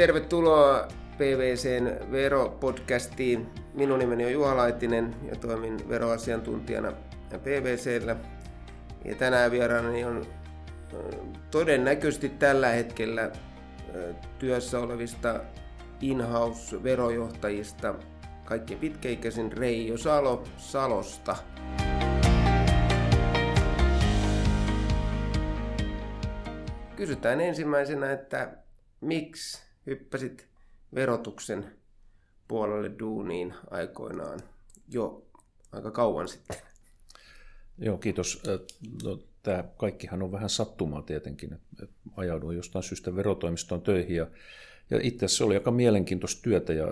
Tervetuloa PVCn veropodcastiin. Minun nimeni on Juha Laitinen ja toimin veroasiantuntijana PVCllä. Ja tänään vieraani on todennäköisesti tällä hetkellä työssä olevista in-house-verojohtajista kaikkein pitkäikäisin Reijo Salo Salosta. Kysytään ensimmäisenä, että miksi hyppäsit verotuksen puolelle duuniin aikoinaan jo aika kauan sitten? Joo, kiitos. No, tämä kaikkihan on vähän sattumaa tietenkin. Ajauduin jostain syystä verotoimistoon töihin ja, ja itse asiassa se oli aika mielenkiintoista työtä ja,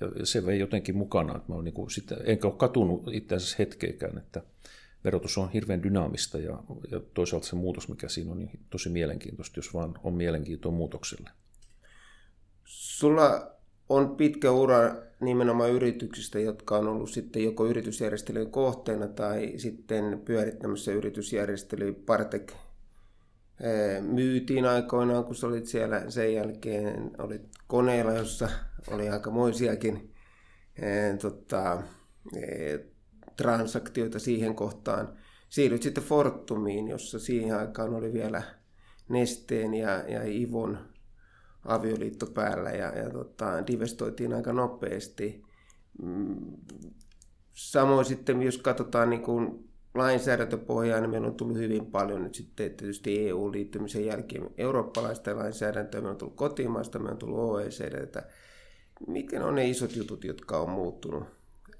ja se vei jotenkin mukana. Että mä niin kuin sitä, enkä ole katunut itse asiassa hetkeikään, että verotus on hirveän dynaamista ja, ja toisaalta se muutos, mikä siinä on, niin tosi mielenkiintoista, jos vaan on mielenkiintoa muutokselle. Sulla on pitkä ura nimenomaan yrityksistä, jotka on ollut sitten joko yritysjärjestelyjen kohteena tai sitten pyörittämässä yritysjärjestelyä. Partek eh, myytiin aikoinaan, kun sä olit siellä. Sen jälkeen olit koneella, jossa oli aikamoisiakin eh, tota, eh, transaktioita siihen kohtaan. Siirryt sitten Fortumiin, jossa siihen aikaan oli vielä Nesteen ja, ja Ivon avioliitto päällä ja, ja tota, divestoitiin aika nopeasti. Mm, samoin sitten, jos katsotaan niin kuin lainsäädäntöpohjaa, niin meillä on tullut hyvin paljon nyt sitten tietysti EU-liittymisen jälkeen eurooppalaista lainsäädäntöä, meillä on tullut kotimaista, meillä on tullut OECD. Miten on ne isot jutut, jotka on muuttunut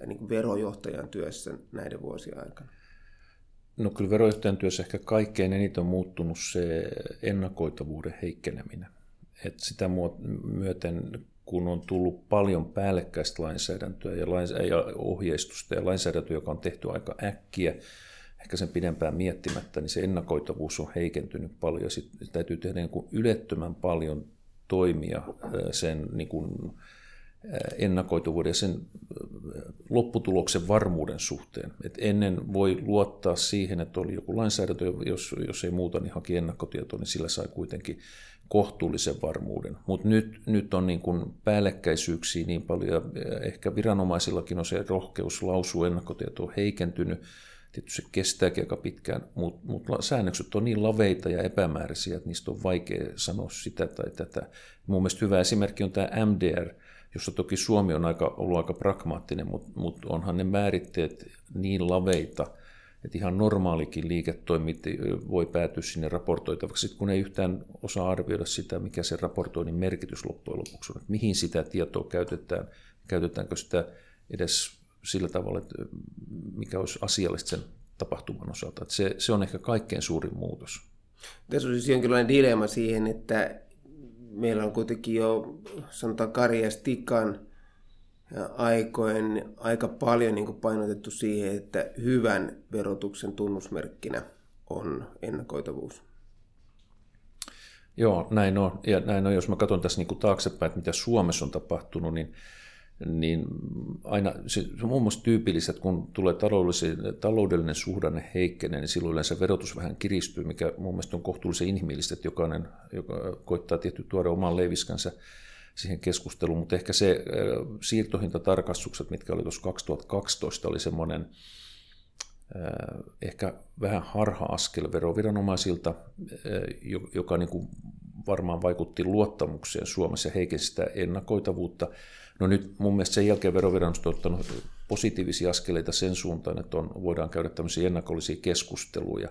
niin kuin verojohtajan työssä näiden vuosien aikana? No kyllä verojohtajan työssä ehkä kaikkein eniten on muuttunut se ennakoitavuuden heikkeneminen. Et sitä myöten, kun on tullut paljon päällekkäistä lainsäädäntöä ja, ohjeistusta ja lainsäädäntöä, joka on tehty aika äkkiä, ehkä sen pidempään miettimättä, niin se ennakoitavuus on heikentynyt paljon. Sitten täytyy tehdä niin kuin ylettömän paljon toimia sen niin kuin ennakoitavuuden ja sen lopputuloksen varmuuden suhteen. Et ennen voi luottaa siihen, että oli joku lainsäädäntö, jos, jos ei muuta, niin haki ennakkotietoa, niin sillä sai kuitenkin kohtuullisen varmuuden. Mutta nyt, nyt on niin kuin päällekkäisyyksiä niin paljon, ja ehkä viranomaisillakin on se rohkeus lausua ennakkotietoa heikentynyt, Tietysti se kestääkin aika pitkään, mutta mut säännökset on niin laveita ja epämääräisiä, että niistä on vaikea sanoa sitä tai tätä. Mun mielestä hyvä esimerkki on tämä MDR, jossa toki Suomi on aika, ollut aika pragmaattinen, mutta, mutta onhan ne määritteet niin laveita, että ihan normaalikin liiketoiminta voi päätyä sinne raportoitavaksi, kun ei yhtään osaa arvioida sitä, mikä se raportoinnin merkitys loppujen lopuksi on, että mihin sitä tietoa käytetään, käytetäänkö sitä edes sillä tavalla, että mikä olisi asiallista sen tapahtuman osalta. Että se, se on ehkä kaikkein suurin muutos. Tässä on siis jonkinlainen dilemma siihen, että meillä on kuitenkin jo, sanotaan Kari ja Stikan aikojen aika paljon niin kuin painotettu siihen, että hyvän verotuksen tunnusmerkkinä on ennakoitavuus. Joo, näin on. Ja näin on, jos mä katson tässä niin kuin taaksepäin, että mitä Suomessa on tapahtunut, niin niin aina se on muun muassa tyypillistä, että kun tulee taloudellinen suhdanne heikkenee, niin silloin yleensä verotus vähän kiristyy, mikä mun mielestä on kohtuullisen inhimillistä, että jokainen joka koittaa tietty tuoda oman leiviskänsä siihen keskusteluun, mutta ehkä se siirtohintatarkastukset, mitkä oli tuossa 2012, oli semmoinen ehkä vähän harha-askel veroviranomaisilta, joka niin kuin varmaan vaikutti luottamukseen Suomessa ja heikensi sitä ennakoitavuutta. No nyt mun mielestä sen jälkeen veroviranomaiset on ottanut positiivisia askeleita sen suuntaan, että on, voidaan käydä tämmöisiä ennakollisia keskusteluja.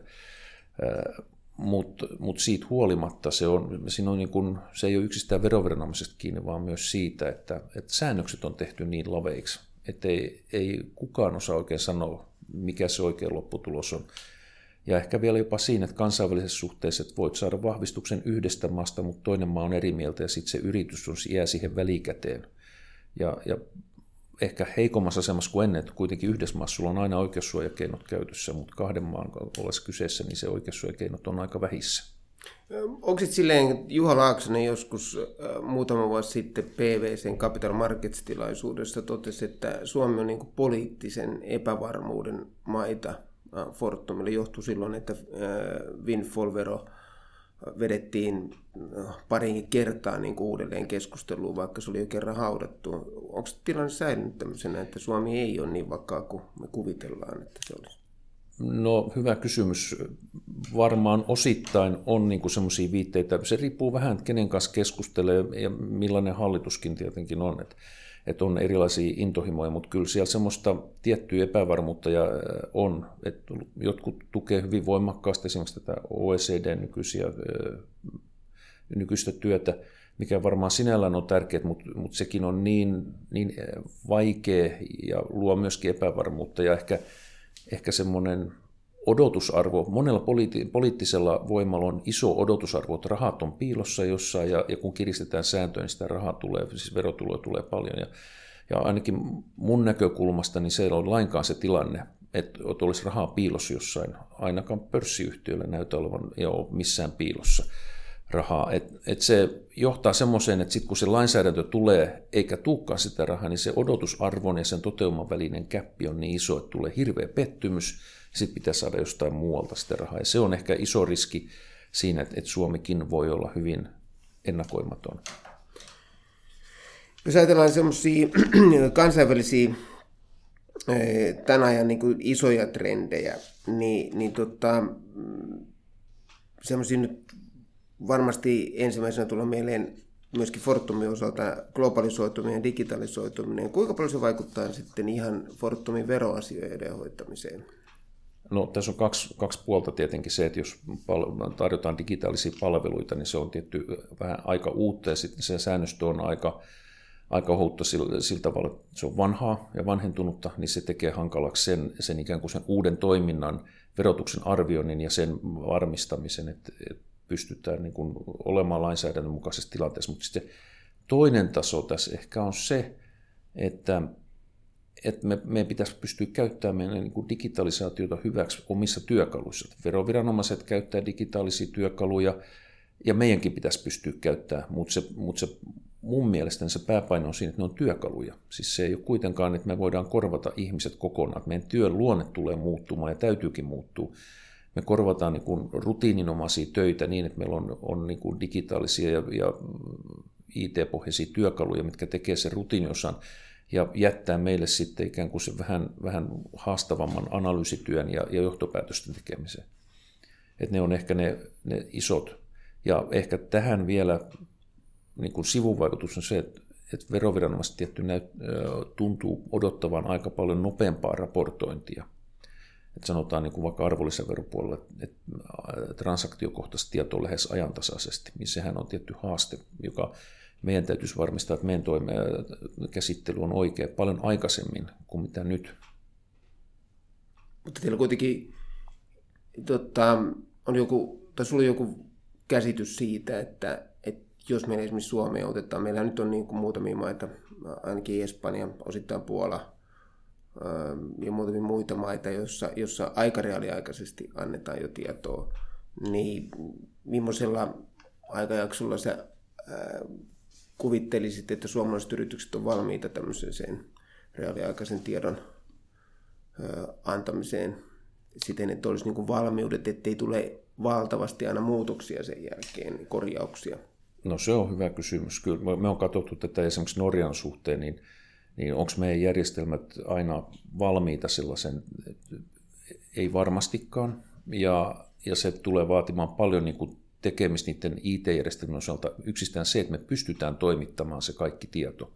Mutta mut siitä huolimatta se, on, siinä on niin kun, se ei ole yksistään veroviranomaisesta kiinni, vaan myös siitä, että, että säännökset on tehty niin laveiksi, että ei, ei kukaan osaa oikein sanoa, mikä se oikea lopputulos on. Ja ehkä vielä jopa siinä, että kansainvälisessä suhteessa että voit saada vahvistuksen yhdestä maasta, mutta toinen maa on eri mieltä ja sitten se yritys on, jää siihen välikäteen. Ja, ja ehkä heikommassa asemassa kuin ennen, että kuitenkin yhdessä maassa sulla on aina oikeussuojakeinot käytössä, mutta kahden maan ollessa kyseessä, niin se oikeussuojakeinot on aika vähissä. Onko sitten silleen, Juha Laaksonen joskus muutama vuosi sitten PVCn Capital Markets-tilaisuudessa totesi, että Suomi on niin poliittisen epävarmuuden maita Fortumille. Johtui silloin, että windfall-vero vedettiin parinkin kertaa niin kuin uudelleen keskusteluun, vaikka se oli jo kerran haudattu. Onko tilanne säilynyt tämmöisenä, että Suomi ei ole niin vakaa kuin me kuvitellaan, että se olisi? No hyvä kysymys. Varmaan osittain on niin semmoisia viitteitä. Se riippuu vähän, kenen kanssa keskustelee ja millainen hallituskin tietenkin on. Että että on erilaisia intohimoja, mutta kyllä siellä semmoista tiettyä epävarmuutta ja on, että jotkut tukee hyvin voimakkaasti esimerkiksi tätä OECD nykyisiä, nykyistä työtä, mikä varmaan sinällään on tärkeää, mutta, mutta sekin on niin, niin vaikea ja luo myöskin epävarmuutta ja ehkä, ehkä semmoinen odotusarvo, monella poliitti, poliittisella voimalla on iso odotusarvo, että rahat on piilossa jossain ja, ja kun kiristetään sääntöjä, niin sitä rahaa tulee, siis verotuloja tulee paljon. Ja, ja ainakin mun näkökulmasta niin se ei ole lainkaan se tilanne, että olisi rahaa piilossa jossain. Ainakaan pörssiyhtiöillä näytä olevan ole missään piilossa rahaa. Et, et se johtaa semmoiseen, että sitten kun se lainsäädäntö tulee eikä tuukkaan sitä rahaa, niin se odotusarvon ja sen toteuman välinen käppi on niin iso, että tulee hirveä pettymys sitten pitää saada jostain muualta sitä rahaa. Ja se on ehkä iso riski siinä, että Suomikin voi olla hyvin ennakoimaton. Jos ajatellaan semmoisia kansainvälisiä eh, tämän ajan niin kuin isoja trendejä, niin, niin tota, semmoisia nyt varmasti ensimmäisenä tulee mieleen myöskin Fortumin osalta globalisoituminen digitalisoituminen. Kuinka paljon se vaikuttaa sitten ihan Fortumin veroasioiden hoitamiseen? No tässä on kaksi, kaksi puolta tietenkin se, että jos tarjotaan digitaalisia palveluita, niin se on tietty vähän aika uutta ja sitten se säännöstö on aika, aika ohutta sillä, sillä tavalla, että se on vanhaa ja vanhentunutta, niin se tekee hankalaksi sen, sen ikään kuin sen uuden toiminnan verotuksen arvioinnin ja sen varmistamisen, että, että pystytään niin kuin olemaan lainsäädännön mukaisessa tilanteessa. Mutta sitten toinen taso tässä ehkä on se, että että me, meidän pitäisi pystyä käyttämään meidän niin kuin digitalisaatiota hyväksi omissa työkaluissa. Veroviranomaiset käyttää digitaalisia työkaluja ja meidänkin pitäisi pystyä käyttämään, mutta se, mutta se mun mielestä se pääpaino on siinä, että ne on työkaluja. Siis se ei ole kuitenkaan, että me voidaan korvata ihmiset kokonaan. Meidän työn luonne tulee muuttumaan ja täytyykin muuttua. Me korvataan niin kuin rutiininomaisia töitä niin, että meillä on, on niin kuin digitaalisia ja, ja IT-pohjaisia työkaluja, mitkä tekee sen rutiiniosan ja jättää meille sitten ikään kuin se vähän, vähän haastavamman analyysityön ja, ja johtopäätösten tekemiseen. Et ne on ehkä ne, ne isot. Ja ehkä tähän vielä niin kuin sivuvaikutus on se, että, että veroviranomaiset tietty näyt, tuntuu odottavan aika paljon nopeampaa raportointia. Että sanotaan niin kuin vaikka arvonlisäveropuolella, että transaktiokohtaista tietoa lähes ajantasaisesti, niin sehän on tietty haaste, joka meidän täytyisi varmistaa, että meidän toime- käsittely on oikea paljon aikaisemmin kuin mitä nyt. Mutta teillä kuitenkin tota, on joku, tai sulla on joku käsitys siitä, että, että jos meillä esimerkiksi Suomeen otetaan, meillä nyt on niin kuin muutamia maita, ainakin Espanja, osittain Puola ähm, ja muutamia muita maita, joissa, jossa aika reaaliaikaisesti annetaan jo tietoa, niin millaisella aikajaksolla sä äh, kuvittelisit, että suomalaiset yritykset on valmiita tämmöiseen reaaliaikaisen tiedon antamiseen siten, että olisi niin kuin valmiudet, ettei tule valtavasti aina muutoksia sen jälkeen, korjauksia? No se on hyvä kysymys. Kyllä me on katsottu tätä esimerkiksi Norjan suhteen, niin, niin onko meidän järjestelmät aina valmiita sellaisen, ei varmastikaan. Ja, ja se tulee vaatimaan paljon niin kuin tekemistä niiden IT-järjestelmien osalta yksistään se, että me pystytään toimittamaan se kaikki tieto.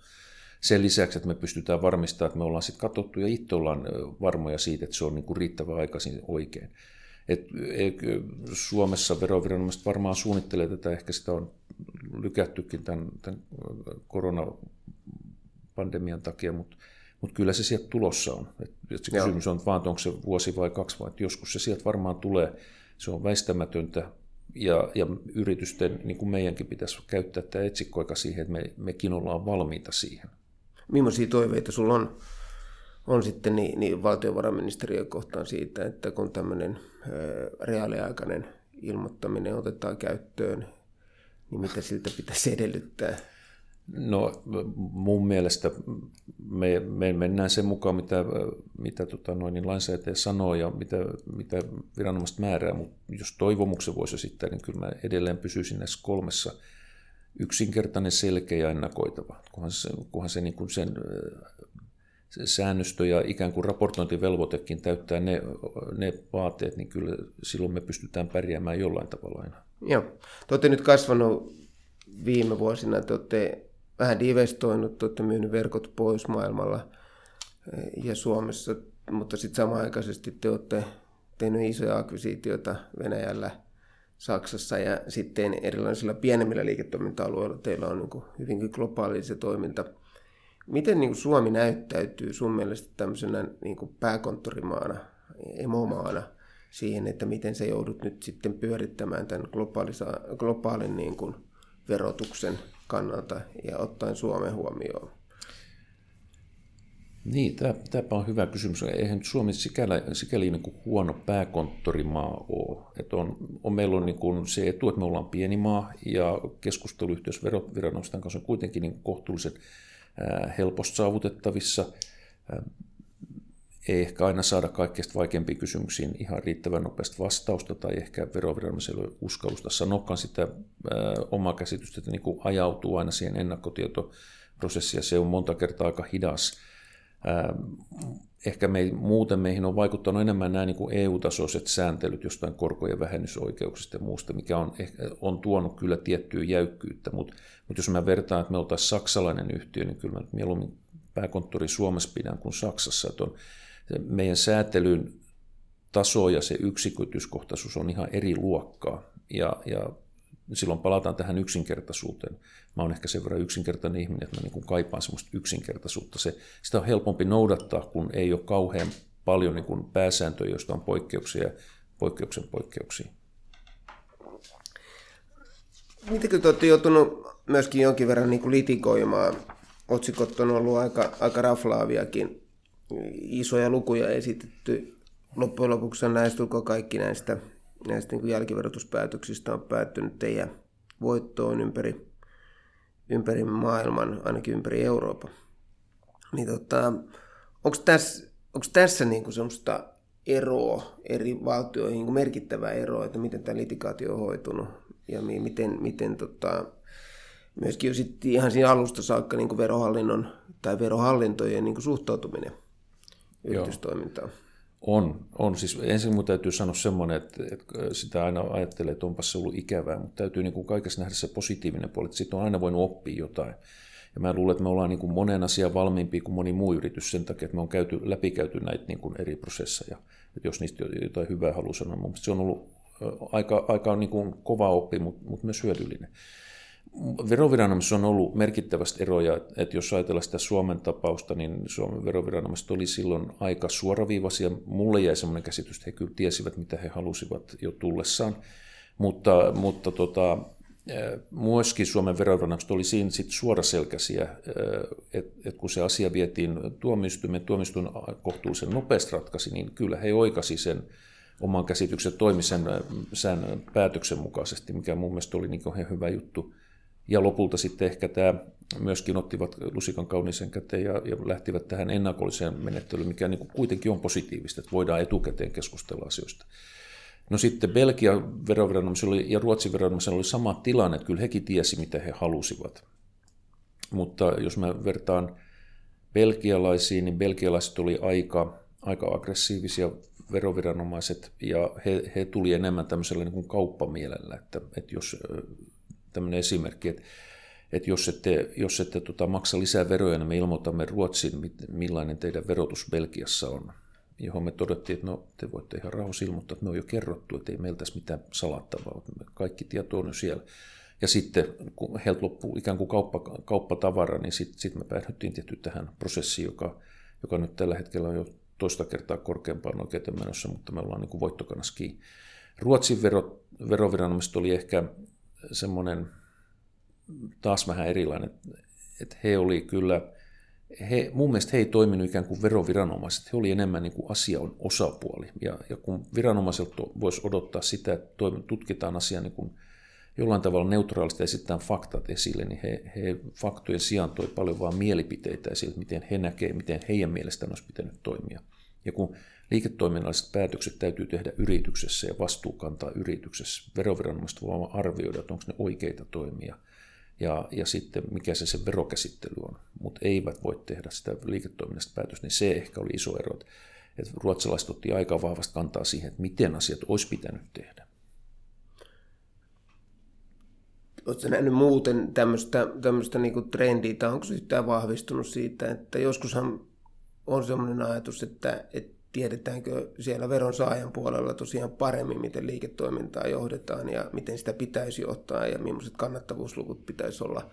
Sen lisäksi, että me pystytään varmistamaan, että me ollaan sitten katsottu ja itse ollaan varmoja siitä, että se on niin riittävän aikaisin oikein. Et, Suomessa veroviranomaiset varmaan suunnittelee tätä, ehkä sitä on lykättykin tämän, tämän koronapandemian takia, mutta mutta kyllä se sieltä tulossa on. Et, et se kysymys on vaan, onko se vuosi vai kaksi, vai joskus se sieltä varmaan tulee. Se on väistämätöntä ja, ja yritysten, niin kuin meidänkin pitäisi käyttää tämä etsikkoika siihen, että me, mekin ollaan valmiita siihen. Millaisia toiveita sulla on, on sitten niin, niin valtiovarainministeriön kohtaan siitä, että kun tämmöinen reaaliaikainen ilmoittaminen otetaan käyttöön, niin mitä siltä pitäisi edellyttää? No mun mielestä me, me mennään sen mukaan, mitä, mitä tota noin, niin lainsäätäjä sanoo ja mitä, mitä viranomaiset määrää, mutta jos toivomuksen voisi esittää, niin kyllä mä edelleen pysyisin näissä kolmessa yksinkertainen, selkeä ja ennakoitava, kunhan se, kunhan se niin kuin sen se säännöstö ja ikään kuin raportointivelvoitekin täyttää ne, ne vaateet, niin kyllä silloin me pystytään pärjäämään jollain tavalla aina. Joo. Te olette nyt kasvanut viime vuosina, te olette vähän divestoinut, olette myynyt verkot pois maailmalla eh, ja Suomessa, mutta sitten samanaikaisesti te olette tehnyt isoja akvisitioita Venäjällä, Saksassa ja sitten erilaisilla pienemmillä liiketoiminta-alueilla teillä on niin hyvinkin globaali se toiminta. Miten niin Suomi näyttäytyy sun mielestä tämmöisenä niin pääkonttorimaana, emomaana siihen, että miten sä joudut nyt sitten pyörittämään tämän globaalin niin kuin verotuksen kannalta ja ottaen Suomen huomioon? Niin, tämä on hyvä kysymys. Eihän Suomi sikäli, sikäli niin kuin huono pääkonttorimaa ole. Että on, on, meillä on niin kuin se etu, että me ollaan pieni maa ja keskusteluyhteys veroviranomaisten kanssa on kuitenkin niin kohtuullisen helposti saavutettavissa ei ehkä aina saada kaikkein vaikeimpiin kysymyksiin ihan riittävän nopeasti vastausta tai ehkä veroviranomaisille uskallusta sanokaan sitä omaa käsitystä, että niin kuin ajautuu aina siihen ennakkotietoprosessiin ja se on monta kertaa aika hidas. Ehkä me, muuten meihin on vaikuttanut enemmän nämä niin kuin EU-tasoiset sääntelyt jostain korkojen vähennysoikeuksista ja muusta, mikä on, on tuonut kyllä tiettyä jäykkyyttä, mutta, mutta jos mä vertaan, että me oltaisiin saksalainen yhtiö, niin kyllä mä mieluummin pääkonttori Suomessa pidän kuin Saksassa, että on meidän säätelyn taso ja se yksikötyskohtaisuus on ihan eri luokkaa. Ja, ja silloin palataan tähän yksinkertaisuuteen. Mä oon ehkä sen verran yksinkertainen ihminen, että mä niin kaipaan semmoista yksinkertaisuutta. Se, sitä on helpompi noudattaa, kun ei ole kauhean paljon niin kuin pääsääntöjä, joista on poikkeuksia ja poikkeuksen poikkeuksia. Miten te olette joutunut myöskin jonkin verran niin kuin litigoimaan? Otsikot on ollut aika, aika raflaaviakin isoja lukuja esitetty. Loppujen lopuksi on lähestulkoon kaikki näistä, näistä niin jälkiverotuspäätöksistä on päättynyt teidän voittoon ympäri, ympäri maailman, ainakin ympäri Euroopan. Niin tota, onko tässä, onko tässä niin kuin semmoista eroa eri valtioihin, niin merkittävää eroa, että miten tämä litigaatio on hoitunut ja miten, miten tota, myöskin jo sitten ihan siinä alusta saakka niin kuin verohallinnon tai verohallintojen niin kuin suhtautuminen yritystoimintaa? On, on. Siis ensin minun täytyy sanoa semmoinen, että, että sitä aina ajattelee, että onpas se ollut ikävää, mutta täytyy niin kuin kaikessa nähdä se positiivinen puoli, että siitä on aina voinut oppia jotain. Ja mä luulen, että me ollaan niin kuin monen asian valmiimpi kuin moni muu yritys sen takia, että me on käyty, läpikäyty näitä niin kuin eri prosesseja. Että jos niistä jotain hyvää haluaa sanoa, mun se on ollut aika, aika niin kuin kova oppi, mutta, mutta myös hyödyllinen. Veroviranomaisissa on ollut merkittävästi eroja, että jos ajatellaan sitä Suomen tapausta, niin Suomen veroviranomaiset oli silloin aika suoraviivaisia. Mulle jäi sellainen käsitys, että he kyllä tiesivät, mitä he halusivat jo tullessaan. Mutta, mutta tota, myöskin Suomen veroviranomaiset oli siinä sit suoraselkäisiä, että et kun se asia vietiin tuomioistuimen, tuomioistuin kohtuullisen nopeasti ratkaisi, niin kyllä he oikasi sen oman käsityksen toimisen sen päätöksen mukaisesti, mikä mun mielestä oli niin hyvä juttu. Ja lopulta sitten ehkä tämä myöskin ottivat lusikan kauniisen käteen ja, ja lähtivät tähän ennakolliseen menettelyyn, mikä niin kuin kuitenkin on positiivista, että voidaan etukäteen keskustella asioista. No sitten Belgian veroviranomaisella ja Ruotsin veroviranomaisella oli sama tilanne, että kyllä hekin tiesi, mitä he halusivat. Mutta jos mä vertaan belgialaisiin, niin belgialaiset oli aika, aika aggressiivisia veroviranomaiset ja he, he tuli enemmän tämmöisellä niin kuin kauppamielellä, että, että jos tämmöinen esimerkki, että, että jos ette, jos ette tota, maksa lisää veroja, niin me ilmoitamme Ruotsin, millainen teidän verotus Belgiassa on. Johon me todettiin, että no, te voitte ihan rauhassa ilmoittaa, että me on jo kerrottu, että ei meiltä mitään salattavaa, kaikki tieto on jo siellä. Ja sitten kun heiltä loppuu ikään kuin kauppa, kauppatavara, niin sitten sit me päädyttiin tietty tähän prosessiin, joka, joka nyt tällä hetkellä on jo toista kertaa korkeampaan oikein menossa, mutta me ollaan niin kuin kiinni. Ruotsin vero, veroviranomaiset oli ehkä semmoinen taas vähän erilainen, että he oli kyllä, he, mun mielestä he ei toiminut ikään kuin veroviranomaiset, he oli enemmän niin kuin asian osapuoli. Ja, ja kun viranomaiselta voisi odottaa sitä, että tutkitaan asia niin jollain tavalla neutraalisti esittää faktat esille, niin he, he faktojen sijaan toi paljon vain mielipiteitä esille, miten he näkevät, miten heidän mielestään olisi pitänyt toimia. Ja kun liiketoiminnalliset päätökset täytyy tehdä yrityksessä ja vastuu kantaa yrityksessä, veroviranomaiset voivat arvioida, että onko ne oikeita toimia ja, ja sitten mikä se, se verokäsittely on, mutta eivät voi tehdä sitä liiketoiminnasta päätöstä, niin se ehkä oli iso ero, että ruotsalaiset otti aika vahvasti kantaa siihen, että miten asiat olisi pitänyt tehdä. Oletko nähnyt muuten tämmöistä, tämmöistä niin trendiä, tai onko se yhtään vahvistunut siitä, että joskushan on sellainen ajatus, että, että tiedetäänkö siellä veronsaajan puolella tosiaan paremmin, miten liiketoimintaa johdetaan ja miten sitä pitäisi johtaa ja millaiset kannattavuusluvut pitäisi olla.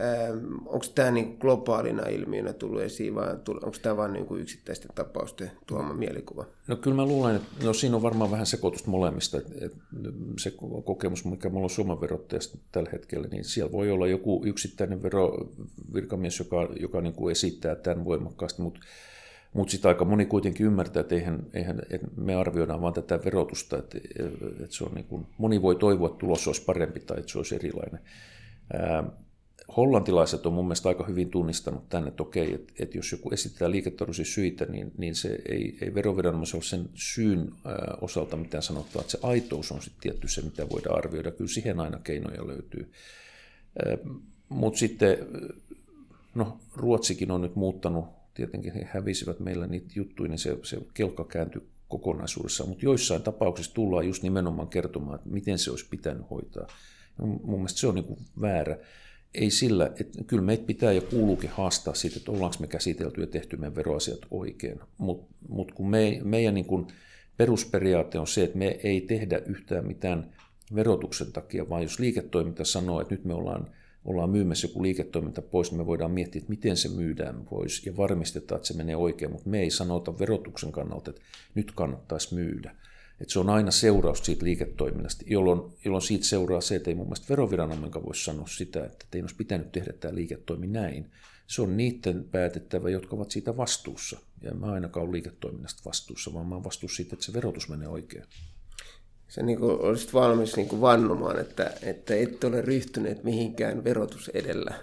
Ähm, onko tämä niin globaalina ilmiönä tullut esiin vai onko tämä vain niin yksittäisten tapausten tuoma mielikuva? No kyllä mä luulen, että no siinä on varmaan vähän sekoitusta molemmista. Se kokemus, mikä mulla on Suomen verottajasta tällä hetkellä, niin siellä voi olla joku yksittäinen verovirkamies, joka, joka niin kuin esittää tämän voimakkaasti, mutta mutta sitten aika moni kuitenkin ymmärtää, että, eihän, eihän, että me arvioidaan vain tätä verotusta, että, että se on niin kuin, moni voi toivoa, että tulos olisi parempi tai että se olisi erilainen. Ää, hollantilaiset on mun mielestä aika hyvin tunnistanut tänne, että okei, että, että jos joku esittää liiketaloudellisia syitä, niin, niin se ei, ei veroviranomaisella sen syyn ää, osalta mitään sanottavaa, että se aitous on sitten tietty se, mitä voidaan arvioida. Kyllä siihen aina keinoja löytyy. Mutta sitten, no Ruotsikin on nyt muuttanut tietenkin he hävisivät meillä niitä juttuja, niin se, se kelkka kääntyi kokonaisuudessaan, mutta joissain tapauksissa tullaan just nimenomaan kertomaan, että miten se olisi pitänyt hoitaa. Ja mun mielestä se on niin väärä. Ei sillä, että kyllä meitä pitää ja kuuluukin haastaa siitä, että ollaanko me käsitelty ja tehty meidän veroasiat oikein. Mutta mut kun me, meidän niin kuin perusperiaate on se, että me ei tehdä yhtään mitään verotuksen takia, vaan jos liiketoiminta sanoo, että nyt me ollaan ollaan myymässä joku liiketoiminta pois, niin me voidaan miettiä, että miten se myydään pois ja varmistetaan, että se menee oikein, mutta me ei sanota verotuksen kannalta, että nyt kannattaisi myydä. Että se on aina seuraus siitä liiketoiminnasta, jolloin, jolloin siitä seuraa se, että ei mun mielestä veroviranomainen voisi sanoa sitä, että ei olisi pitänyt tehdä tämä liiketoimi näin. Se on niiden päätettävä, jotka ovat siitä vastuussa. Ja mä ainakaan ole liiketoiminnasta vastuussa, vaan mä olen vastuussa siitä, että se verotus menee oikein sä niin kuin olisit valmis niin kuin vannomaan, että, että et ole ryhtyneet mihinkään verotus edellä?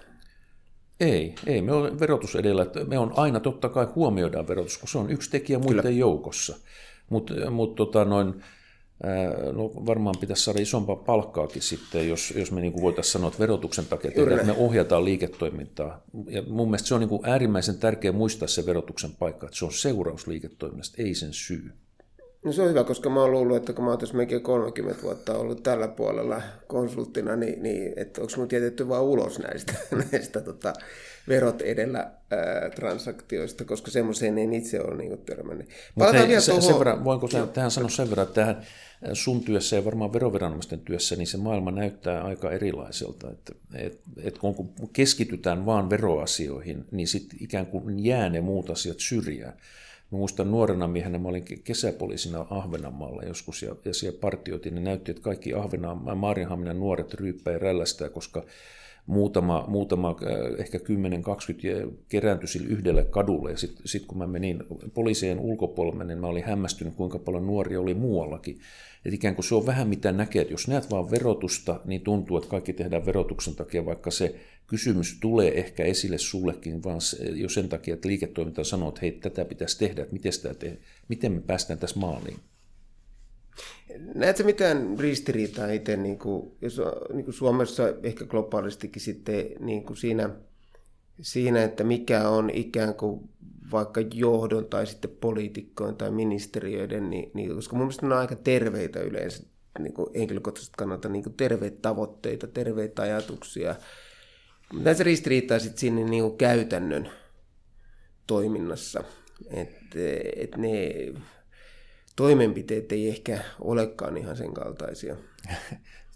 Ei, ei. Me on verotus edellä. Me on aina totta kai huomioidaan verotus, kun se on yksi tekijä muiden Kyllä. joukossa. Mutta mut tota noin, no varmaan pitäisi saada isompaa palkkaakin sitten, jos, jos me niin voitaisiin sanoa, että verotuksen takia että me ohjataan liiketoimintaa. Ja mun mielestä se on niin äärimmäisen tärkeä muistaa se verotuksen paikka, että se on seuraus liiketoiminnasta, ei sen syy. No se on hyvä, koska mä oon luullut, että kun mä oon tässä melkein 30 vuotta ollut tällä puolella konsulttina, niin, niin että onko mun tietetty vaan ulos näistä, näistä tota, verot edellä ää, transaktioista, koska semmoiseen en itse ole niin törmännyt. Palataan hei, se, tuohon... sen verran, voinko sen, tähän sanoa sen verran, että tähän sun työssä ja varmaan veroviranomaisten työssä, niin se maailma näyttää aika erilaiselta. Että, et, et kun keskitytään vaan veroasioihin, niin sitten ikään kuin jää ne muut asiat syrjään. Mä muistan nuorena miehenä, mä olin kesäpoliisina Ahvenanmaalla joskus ja, ja siellä partioitiin, niin näytti, että kaikki Ahvenanmaan, Maarianhaminan nuoret ryyppää ja rällästää, koska muutama, muutama äh, ehkä 10-20 kerääntyi sille yhdelle kadulle ja sitten sit kun mä menin poliisien ulkopuolelle, niin mä olin hämmästynyt, kuinka paljon nuoria oli muuallakin. Että ikään kuin se on vähän mitä näkee, että jos näet vaan verotusta, niin tuntuu, että kaikki tehdään verotuksen takia, vaikka se kysymys tulee ehkä esille sullekin, vaan jo sen takia, että liiketoiminta sanoo, että hei, tätä pitäisi tehdä, että miten, sitä te- miten me päästään tässä maaliin. Näetkö mitään ristiriitaa itse, niin kuin, jos, niin kuin Suomessa ehkä globaalistikin sitten niin kuin siinä, siinä, että mikä on ikään kuin vaikka johdon tai sitten poliitikkojen tai ministeriöiden, niin, niin, koska mun mielestä ne on aika terveitä yleensä niin kuin henkilökohtaisesti kannalta niin kuin terveitä tavoitteita, terveitä ajatuksia. Näissä ristiriitaa sitten siinä niin kuin käytännön toiminnassa, että et ne toimenpiteet ei ehkä olekaan ihan sen kaltaisia.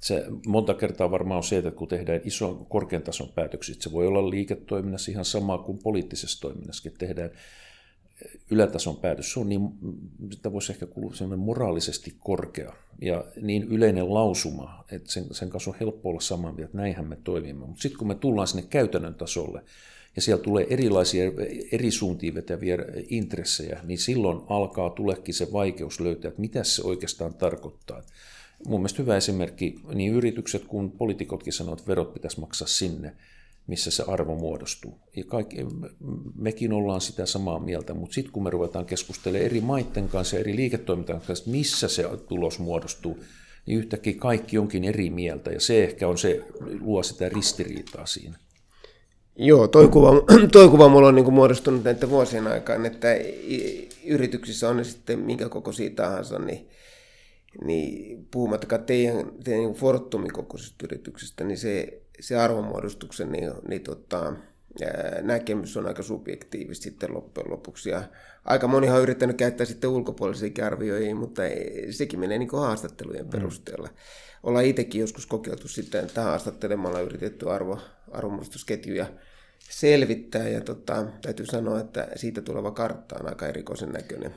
Se monta kertaa varmaan on se, että kun tehdään ison korkean tason päätöksiä, se voi olla liiketoiminnassa ihan sama kuin poliittisessa toiminnassa, että tehdään ylätason päätös. Se on niin, sitä voisi ehkä kuulua sellainen moraalisesti korkea ja niin yleinen lausuma, että sen, sen kanssa on helppo olla samaa mieltä, että näinhän me toimimme. Mutta sitten kun me tullaan sinne käytännön tasolle, ja siellä tulee erilaisia eri suuntiin vetäviä intressejä, niin silloin alkaa tulekin se vaikeus löytää, että mitä se oikeastaan tarkoittaa. Mun mielestä hyvä esimerkki, niin yritykset kuin poliitikotkin sanoo, että verot pitäisi maksaa sinne, missä se arvo muodostuu. Ja kaikki, mekin ollaan sitä samaa mieltä, mutta sitten kun me ruvetaan keskustelemaan eri maiden kanssa ja eri liiketoimintaan kanssa, missä se tulos muodostuu, niin yhtäkkiä kaikki onkin eri mieltä ja se ehkä on se, luo sitä ristiriitaa siinä. Joo, toi kuva, toi kuva mulla on niin muodostunut näiden vuosien aikaan, että yrityksissä on ne sitten minkä kokoisia tahansa, niin, niin puhumattakaan teidän, teidän niin Fortumin kokoisista yrityksistä, niin se, se arvonmuodostuksen niin, niin tota, näkemys on aika subjektiivista sitten loppujen lopuksi. Ja aika monihan on yrittänyt käyttää sitten ulkopuolisia arvioijia, mutta ei, sekin menee niin haastattelujen mm. perusteella. Ollaan itsekin joskus kokeiltu sitten, että haastattelemalla yritetty arvo, arvonmuodostusketjuja selvittää. Ja tota, täytyy sanoa, että siitä tuleva kartta on aika erikoisen näköinen.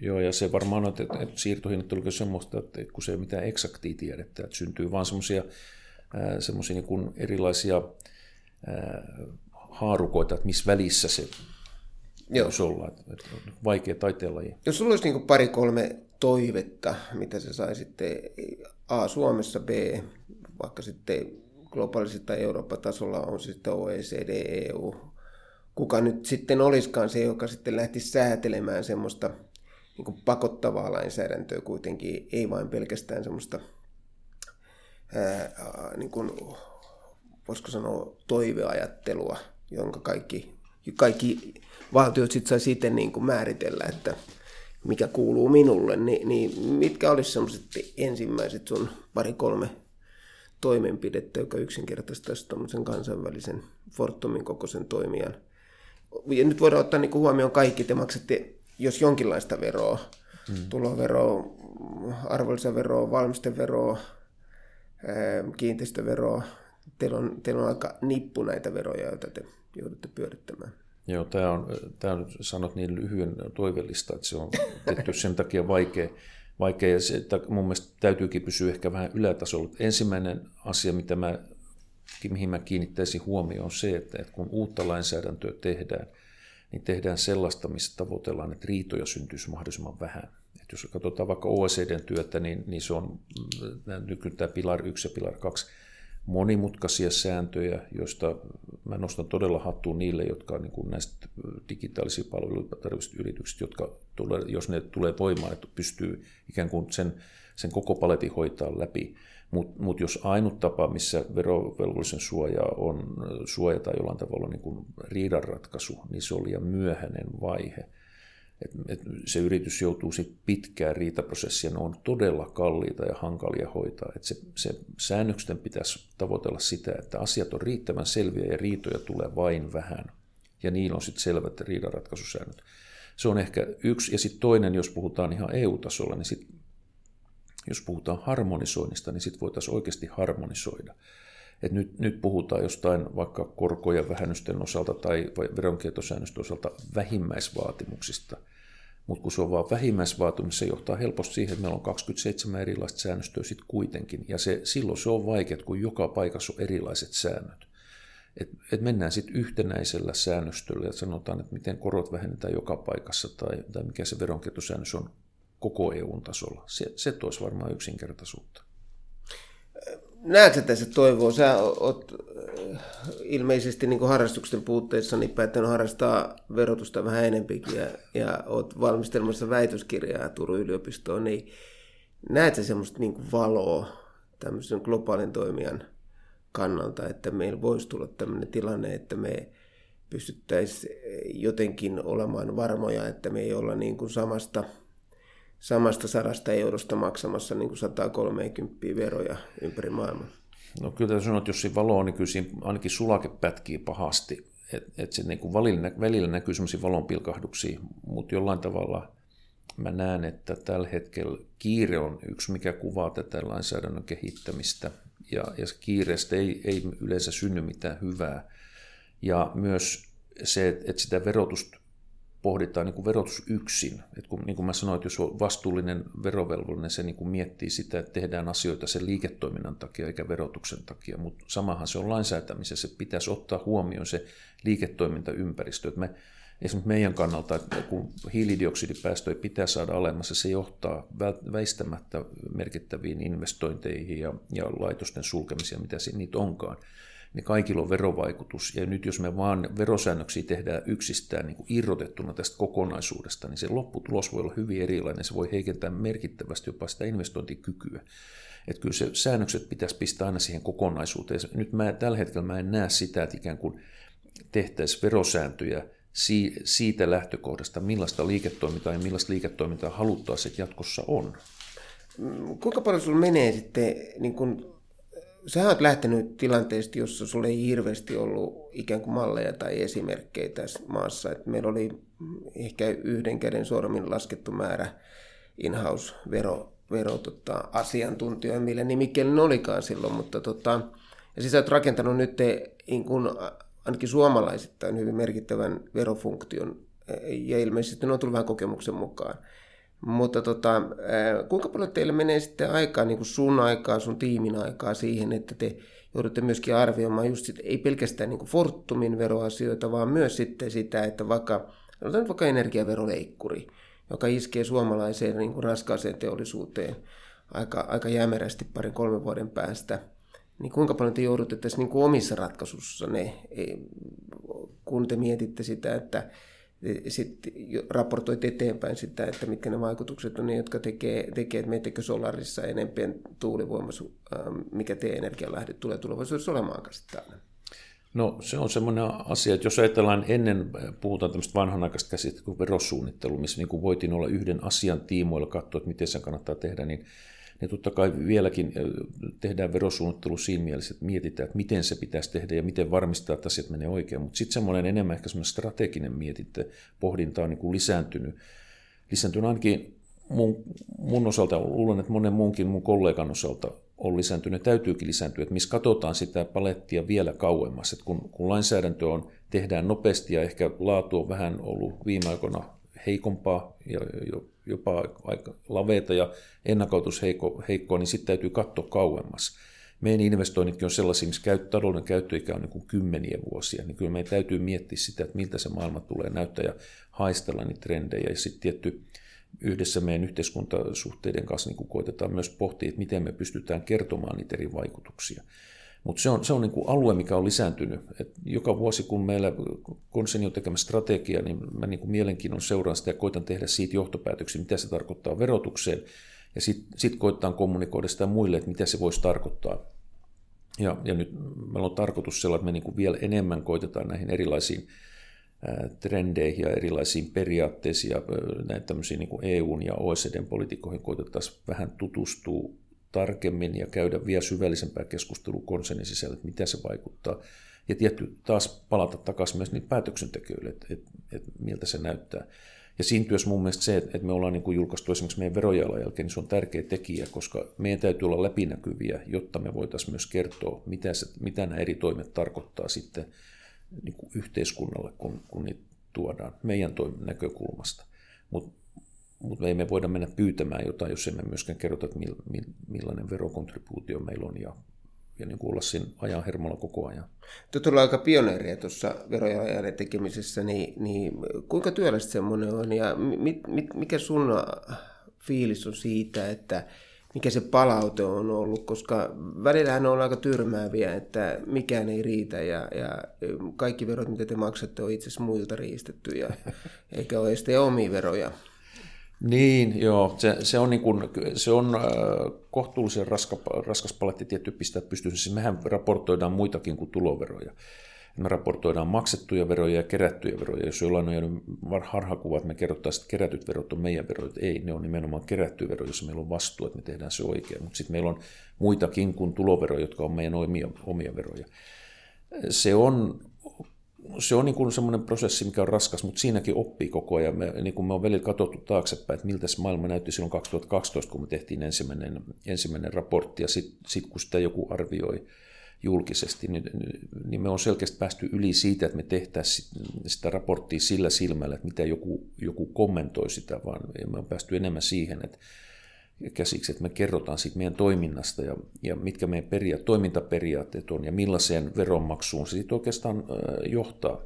Joo, ja se varmaan on, että, että siirtohinnoittelukin on semmoista, että kun se ei mitään eksaktia tiedettä, että syntyy vaan semmoisia semmoisia niin erilaisia haarukoita, että missä välissä se Joo. voisi olla. Että, että vaikea taiteenlaji. Jos sulla olisi niin pari-kolme toivetta, mitä sä saisitte A Suomessa, B vaikka sitten globaalisesti tai Euroopan tasolla on sitten OECD, EU, kuka nyt sitten olisikaan se, joka sitten lähtisi säätelemään semmoista niin kuin pakottavaa lainsäädäntöä kuitenkin, ei vain pelkästään semmoista ää, niin kuin, voisiko sanoa toiveajattelua, jonka kaikki, kaikki valtiot sitten saisi itse niin kuin määritellä, että mikä kuuluu minulle, niin, niin mitkä olisi semmoiset ensimmäiset sun pari-kolme toimenpidettä, joka yksinkertaistaisi tuommoisen kansainvälisen Fortumin kokoisen toimijan. Ja nyt voidaan ottaa niin kuin huomioon kaikki, te maksatte, jos jonkinlaista veroa, hmm. tuloveroa, arvonlisäveroa, valmisteveroa, kiinteistöveroa, teillä on, teillä on aika nippu näitä veroja, joita te joudutte pyörittämään. Joo, tämä on, tämä on sanot niin lyhyen toivellista, että se on tehty sen takia vaikea, vaikea se, että mun mielestä täytyykin pysyä ehkä vähän ylätasolla. Ensimmäinen asia, mitä mä, mihin mä kiinnittäisin huomioon, on se, että, että kun uutta lainsäädäntöä tehdään, niin tehdään sellaista, missä tavoitellaan, että riitoja syntyisi mahdollisimman vähän. Et jos katsotaan vaikka OECDn työtä, niin, niin se on nykyään tämä Pilar 1 ja Pilar 2 monimutkaisia sääntöjä, joista mä nostan todella hattuun niille, jotka niin kuin näistä digitaalisia palveluja tarvitsevista yrityksistä, jotka tulee, jos ne tulee voimaan, että pystyy ikään kuin sen, sen koko paletin hoitaa läpi. Mutta mut jos ainut tapa, missä verovelvollisen suoja on suojata jollain tavalla niin kuin riidanratkaisu, niin se on liian myöhäinen vaihe – et, et se yritys joutuu sit pitkään riitaprosessia, ne on todella kalliita ja hankalia hoitaa. Et se, se säännöksen pitäisi tavoitella sitä, että asiat on riittävän selviä ja riitoja tulee vain vähän. Ja niillä on sitten selvät riidanratkaisusäännöt. Se on ehkä yksi. Ja sitten toinen, jos puhutaan ihan EU-tasolla, niin sit, jos puhutaan harmonisoinnista, niin sitten voitaisiin oikeasti harmonisoida. Et nyt, nyt puhutaan jostain vaikka korkojen vähennysten osalta tai veronkietosäännösten osalta vähimmäisvaatimuksista – mutta kun se on vaan vähimmäisvaatimus, se johtaa helposti siihen, että meillä on 27 erilaista säännöstöä sitten kuitenkin. Ja se, silloin se on vaikeaa, kun joka paikassa on erilaiset säännöt. Et, et mennään sitten yhtenäisellä säännöstöllä ja sanotaan, että miten korot vähennetään joka paikassa tai, tai mikä se veronketosäännös on koko EUn tasolla. Se, se toisi varmaan yksinkertaisuutta näetkö tässä toivoa? Sä oot äh, ilmeisesti niin harrastuksen puutteissa niin päättänyt harrastaa verotusta vähän enempikin ja, ja oot valmistelmassa väitöskirjaa Turun yliopistoon, niin näetkö semmoista niin valoa tämmöisen globaalin toimijan kannalta, että meillä voisi tulla tämmöinen tilanne, että me pystyttäisiin jotenkin olemaan varmoja, että me ei olla niin kuin samasta – samasta sadasta eurosta maksamassa niin kuin 130 veroja ympäri maailmaa. No kyllä täytyy sanoa, että jos siinä valo on, niin kyllä siinä ainakin sulake pätkii pahasti. Että et se niin välillä, välillä näkyy sellaisia valonpilkahduksia, mutta jollain tavalla mä näen, että tällä hetkellä kiire on yksi, mikä kuvaa tätä lainsäädännön kehittämistä. Ja, ja kiireestä ei, ei yleensä synny mitään hyvää. Ja myös se, että sitä verotusta pohditaan niin kuin verotus yksin. Et kun, niin kuin mä sanoin, että jos on vastuullinen verovelvollinen, se niin kuin miettii sitä, että tehdään asioita sen liiketoiminnan takia eikä verotuksen takia, mutta samahan se on lainsäätämisessä, se pitäisi ottaa huomioon se liiketoimintaympäristö. Että me, esimerkiksi meidän kannalta, että kun hiilidioksidipäästöjä pitää saada alemmas, se johtaa väistämättä merkittäviin investointeihin ja, ja laitosten sulkemisia, mitä niitä onkaan niin kaikilla on verovaikutus. Ja nyt jos me vaan verosäännöksiä tehdään yksistään niin kuin irrotettuna tästä kokonaisuudesta, niin se lopputulos voi olla hyvin erilainen. Se voi heikentää merkittävästi jopa sitä investointikykyä. Että kyllä se säännökset pitäisi pistää aina siihen kokonaisuuteen. Nyt mä, tällä hetkellä mä en näe sitä, että ikään kuin tehtäisiin verosääntöjä siitä lähtökohdasta, millaista liiketoimintaa ja millaista liiketoimintaa haluttaisiin, jatkossa on. Kuinka paljon sinulla menee sitten niin kun sä oot lähtenyt tilanteesta, jossa sulla ei hirveästi ollut ikään kuin malleja tai esimerkkejä tässä maassa. Et meillä oli ehkä yhden käden sormin laskettu määrä in-house vero, tota, millä nimikkeellä olikaan silloin, mutta tota, ja siis sä oot rakentanut nyt niin kun, ainakin suomalaisittain hyvin merkittävän verofunktion, ja ilmeisesti ne on tullut vähän kokemuksen mukaan. Mutta tota, kuinka paljon teille menee sitten aikaa, niin kuin sun aikaa, sun tiimin aikaa siihen, että te joudutte myöskin arvioimaan just sit, ei pelkästään niin kuin Fortumin veroasioita, vaan myös sitten sitä, että vaikka, otetaan vaikka energiaveroleikkuri, joka iskee suomalaiseen niin kuin raskaaseen teollisuuteen aika, aika jämerästi parin kolmen vuoden päästä, niin kuinka paljon te joudutte tässä niin kuin omissa ratkaisussanne, kun te mietitte sitä, että sitten raportoit eteenpäin sitä, että mitkä ne vaikutukset on ne, jotka tekee, tekee että meittekö solarissa enempien tuulivoimassa, ähm, mikä teidän energialähde tulee tulevaisuudessa olemaan täällä. No se on semmoinen asia, että jos ajatellaan ennen, puhutaan tämmöistä vanhanaikaista käsitettä kuin verosuunnittelu, missä niin kuin voitiin olla yhden asian tiimoilla katsoa, että miten se kannattaa tehdä, niin niin totta kai vieläkin tehdään verosuunnittelu siinä mielessä, että mietitään, että miten se pitäisi tehdä ja miten varmistaa, että asiat menee oikein. Mutta sitten semmoinen enemmän ehkä semmoinen strateginen mietintö, pohdinta on niin kuin lisääntynyt. Lisääntynyt ainakin mun, mun osalta, luulen, että monen muunkin mun kollegan osalta on lisääntynyt, täytyykin lisääntyä, että missä katsotaan sitä palettia vielä kauemmas. Että kun, kun lainsäädäntö on, tehdään nopeasti ja ehkä laatu on vähän ollut viime aikoina heikompaa ja jopa aika laveita ja ennakoitus heikkoa, niin sitten täytyy katsoa kauemmas. Meidän investoinnitkin on sellaisia, missä talouden käyttöikä on niin kuin kymmeniä vuosia, niin kyllä meidän täytyy miettiä sitä, että miltä se maailma tulee näyttää ja haistella niitä trendejä. Ja sitten tietty yhdessä meidän yhteiskuntasuhteiden kanssa niin koitetaan myös pohtia, että miten me pystytään kertomaan niitä eri vaikutuksia. Mutta se on, se on niin kuin alue, mikä on lisääntynyt. Et joka vuosi, kun meillä konserni on tekemässä strategiaa, niin mä niin kuin mielenkiinnon seuraan sitä ja koitan tehdä siitä johtopäätöksiä, mitä se tarkoittaa verotukseen. Ja sitten sit koitetaan kommunikoida sitä muille, että mitä se voisi tarkoittaa. Ja, ja nyt meillä on tarkoitus sellainen, että me niin kuin vielä enemmän koitetaan näihin erilaisiin trendeihin ja erilaisiin periaatteisiin ja näin tämmöisiin niin EUn ja OECDn politiikoihin koitettaisiin vähän tutustua tarkemmin ja käydä vielä syvällisempää keskustelua konsernin sisällä, että mitä se vaikuttaa. Ja tietty taas palata takaisin myös niitä päätöksentekijöille, että, että, että miltä se näyttää. Ja siinä työssä mun mielestä se, että me ollaan niin kuin julkaistu esimerkiksi meidän verojalanjälkeen, niin se on tärkeä tekijä, koska meidän täytyy olla läpinäkyviä, jotta me voitaisiin myös kertoa, mitä, se, mitä nämä eri toimet tarkoittaa sitten niin kuin yhteiskunnalle, kun, kun niitä tuodaan meidän näkökulmasta. Mutta mutta me voida mennä pyytämään jotain, jos emme myöskään kerrota, että millainen verokontribuutio meillä on ja, ja niin kuin olla siinä ajan hermolla koko ajan. Te olette aika pioneeria tuossa verojalan tekemisessä, niin, niin kuinka työlästä semmoinen on ja mit, mit, mikä sun fiilis on siitä, että mikä se palaute on ollut, koska välillähän on aika tyrmääviä, että mikään ei riitä ja, ja kaikki verot, mitä te maksatte, on itse asiassa muilta riistetty ja eikä ole edes omia veroja. Niin, joo. Se, se on, niin kuin, se on äh, kohtuullisen raska, raskas paletti tietty pistää pystyyn. Siis mehän raportoidaan muitakin kuin tuloveroja. Me raportoidaan maksettuja veroja ja kerättyjä veroja. Jos jollain on jäänyt harhakuva, että me kerrottaisiin, että kerätyt verot on meidän veroja. Ei, ne on nimenomaan kerättyjä veroja, jossa meillä on vastuu, että me tehdään se oikein. Mutta sitten meillä on muitakin kuin tuloveroja, jotka on meidän omia, omia veroja. Se on se on niin semmoinen prosessi, mikä on raskas, mutta siinäkin oppii koko ajan. Me, niin kuin me on välillä katsottu taaksepäin, että miltä se maailma näytti silloin 2012, kun me tehtiin ensimmäinen, ensimmäinen raportti, ja sitten sit, kun sitä joku arvioi, julkisesti, niin, niin me on selkeästi päästy yli siitä, että me tehtäisiin sitä raporttia sillä silmällä, että mitä joku, joku kommentoi sitä, vaan me on päästy enemmän siihen, että käsiksi, että me kerrotaan siitä meidän toiminnasta ja, ja mitkä meidän peria- toimintaperiaatteet on ja millaiseen veronmaksuun se sitten oikeastaan johtaa.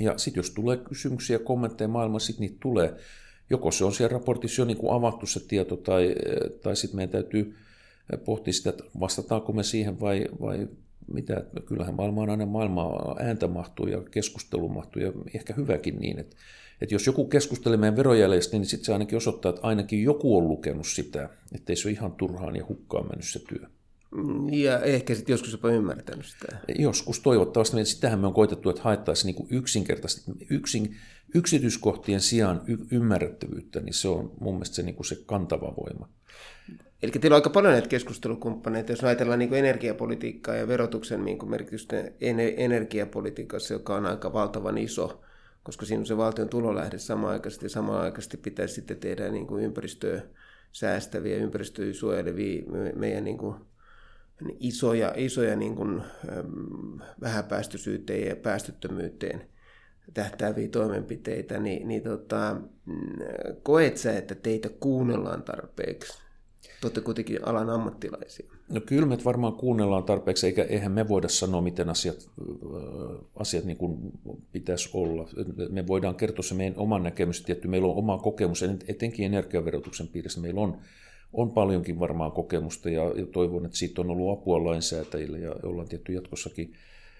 Ja sitten jos tulee kysymyksiä ja kommentteja maailmassa, sitten niitä tulee. Joko se on siellä raportissa jo niin kuin avattu se tieto tai, tai sitten meidän täytyy pohtia sitä, että vastataanko me siihen vai, vai mitä. Kyllähän maailma on aina maailmaa ääntä mahtuu ja keskustelu mahtuu ja ehkä hyväkin niin, että, että jos joku keskustelee meidän verojäljestä, niin sitten se ainakin osoittaa, että ainakin joku on lukenut sitä, ettei se ole ihan turhaan ja hukkaan mennyt se työ. Ja ehkä sitten joskus jopa ymmärtänyt sitä. Joskus toivottavasti. Sitähän me on koitettu, että haettaisiin niin yksinkertaisesti yksin, yksityiskohtien sijaan y- ymmärrettävyyttä, niin se on mun mielestä se, niin kuin se kantava voima. Eli teillä on aika paljon näitä keskustelukumppaneita, jos ajatellaan niin energiapolitiikkaa ja verotuksen niin merkitystä energiapolitiikassa, joka on aika valtavan iso, koska siinä on se valtion tulolähde samaaikaisesti ja samaaikaisesti pitäisi sitten tehdä niin kuin ympäristöä säästäviä, ympäristöä suojelevia meidän niin kuin isoja, isoja niin kuin, vähäpäästöisyyteen ja päästöttömyyteen tähtääviä toimenpiteitä, niin, niin tota, mm, koet sä, että teitä kuunnellaan tarpeeksi? Te olette kuitenkin alan ammattilaisia. No kyllä me varmaan kuunnellaan tarpeeksi, eikä, eihän me voida sanoa, miten asiat, asiat niin kuin pitäisi olla. Me voidaan kertoa se meidän oman näkemys, tietty meillä on oma kokemus, etenkin energiaverotuksen piirissä meillä on on paljonkin varmaan kokemusta ja, ja toivon, että siitä on ollut apua lainsäätäjille ja ollaan tietty jatkossakin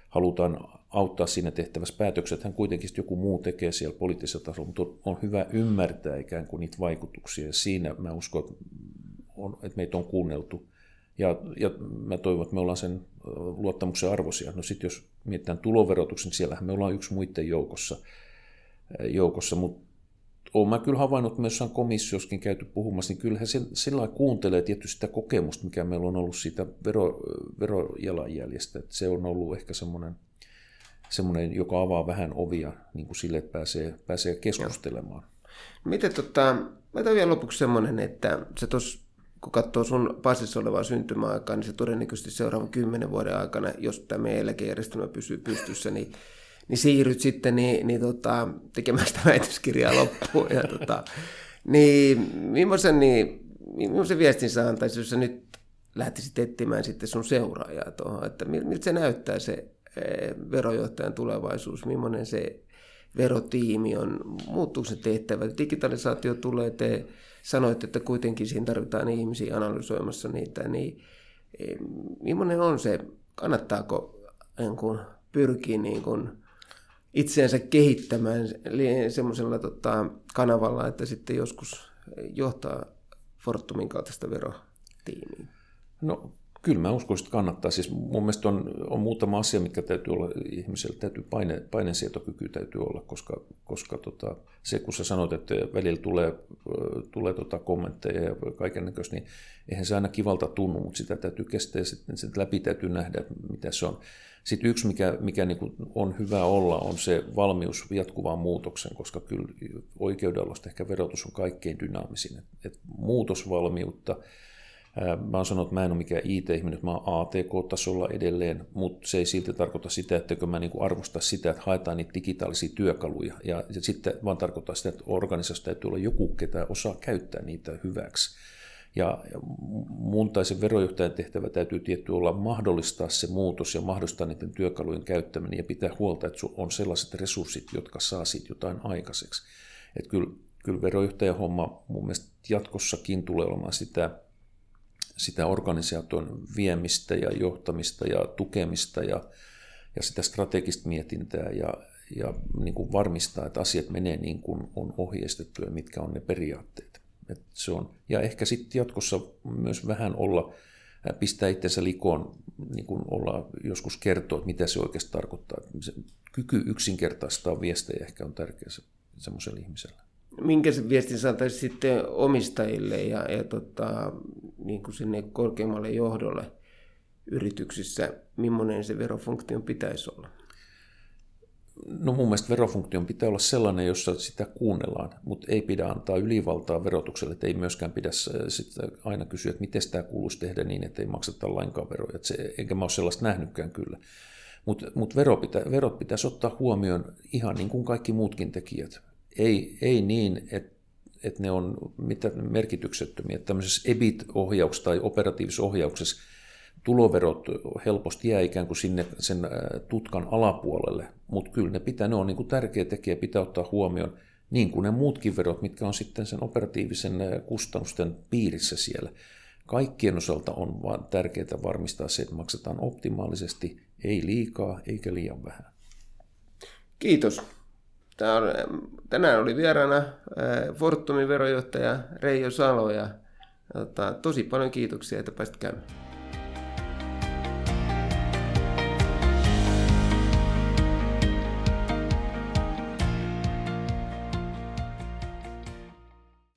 halutaan auttaa siinä tehtävässä päätökset. Hän kuitenkin joku muu tekee siellä poliittisella tasolla, mutta on hyvä ymmärtää ikään kuin niitä vaikutuksia ja siinä mä uskon, että, on, että meitä on kuunneltu. Ja, ja mä toivon, että me ollaan sen luottamuksen arvoisia. No sitten jos mietitään tuloverotuksen, niin siellähän me ollaan yksi muiden joukossa, joukossa mutta olen mä kyllä havainnut myös jossain komissioskin käyty puhumassa, niin kyllähän se sillä kuuntelee tietysti sitä kokemusta, mikä meillä on ollut siitä vero, verojalanjäljestä. Että se on ollut ehkä semmoinen, semmoinen, joka avaa vähän ovia niin kuin sille, että pääsee, pääsee keskustelemaan. Miten tota, mä vielä lopuksi semmoinen, että se tos, kun katsoo sun passissa olevaa syntymäaikaa, niin se todennäköisesti seuraavan kymmenen vuoden aikana, jos tämä meidän eläkejärjestelmä pysyy pystyssä, niin niin siirryt sitten niin, niin tota, tekemään sitä väitöskirjaa loppuun. Ja tota, niin, millaisen, niin, millaisen viestin sä antaisit, jos sä nyt lähtisit etsimään sitten sun seuraajaa tuohon, että miltä se näyttää se eh, verojohtajan tulevaisuus, millainen se verotiimi on, muuttuuko se tehtävä, digitalisaatio tulee, te sanoitte, että kuitenkin siinä tarvitaan ihmisiä analysoimassa niitä, niin eh, millainen on se, kannattaako niin kun, pyrkiä niin kun, itseänsä kehittämään semmoisella tota, kanavalla, että sitten joskus johtaa Fortumin kaltaista verotiimiä? No kyllä mä uskon, että kannattaa. Siis mun mielestä on, on muutama asia, mitkä täytyy olla ihmisellä. Täytyy paine, painensietokyky täytyy olla, koska, koska tota, se kun sä sanot, että välillä tulee, tulee tota kommentteja ja kaiken näköistä, niin eihän se aina kivalta tunnu, mutta sitä täytyy kestää ja sitten läpi täytyy nähdä, mitä se on. Sitten yksi, mikä, mikä niin on hyvä olla, on se valmius jatkuvaan muutokseen, koska kyllä oikeudellista ehkä verotus on kaikkein dynaamisin. Et, et muutosvalmiutta, Mä oon sanonut, että mä en ole mikään IT-ihminen, mä oon ATK-tasolla edelleen, mutta se ei silti tarkoita sitä, että mä niin arvosta sitä, että haetaan niitä digitaalisia työkaluja. Ja sitten vaan tarkoittaa sitä, että organisaatiossa täytyy olla joku, ketä osaa käyttää niitä hyväksi. Ja mun tai sen verojohtajan tehtävä täytyy tietty olla mahdollistaa se muutos ja mahdollistaa niiden työkalujen käyttäminen ja pitää huolta, että on sellaiset resurssit, jotka saa siitä jotain aikaiseksi. Että kyllä, kyllä verojohtajan homma mun mielestä jatkossakin tulee olemaan sitä, sitä organisaation viemistä ja johtamista ja tukemista ja, ja sitä strategista mietintää ja, ja niin kuin varmistaa, että asiat menee niin kuin on ohjeistettu ja mitkä on ne periaatteet. Et se on. Ja ehkä sitten jatkossa myös vähän olla, pistää itsensä likoon, niin kuin olla joskus kertoa, että mitä se oikeasti tarkoittaa. Se kyky yksinkertaistaa viestejä ehkä on tärkeä se, semmoiselle ihmiselle. Minkä se viestin saataisiin sitten omistajille ja, ja tota, niin kuin sinne korkeammalle johdolle yrityksissä, millainen se verofunktion pitäisi olla? No mun mielestä verofunktion pitää olla sellainen, jossa sitä kuunnellaan, mutta ei pidä antaa ylivaltaa verotukselle, että ei myöskään pidä sitä aina kysyä, että miten tämä kuuluisi tehdä niin, että ei makseta lainkaan veroja. Että se, enkä mä ole sellaista nähnytkään kyllä. Mutta mut vero pitä, verot pitäisi ottaa huomioon ihan niin kuin kaikki muutkin tekijät. Ei, ei niin, että että ne on mitä merkityksettömiä. Tämmöisessä EBIT-ohjauksessa tai operatiivisessa ohjauksessa tuloverot helposti jää ikään kuin sinne sen tutkan alapuolelle, mutta kyllä ne pitää, ne on niin kuin tärkeä tekijä, pitää ottaa huomioon, niin kuin ne muutkin verot, mitkä on sitten sen operatiivisen kustannusten piirissä siellä. Kaikkien osalta on vaan tärkeää varmistaa se, että maksetaan optimaalisesti, ei liikaa eikä liian vähän. Kiitos. Tämä on, tänään oli vieraana Fortumin verojohtaja Reijo Salo ja tota, tosi paljon kiitoksia, että pääsit käymään.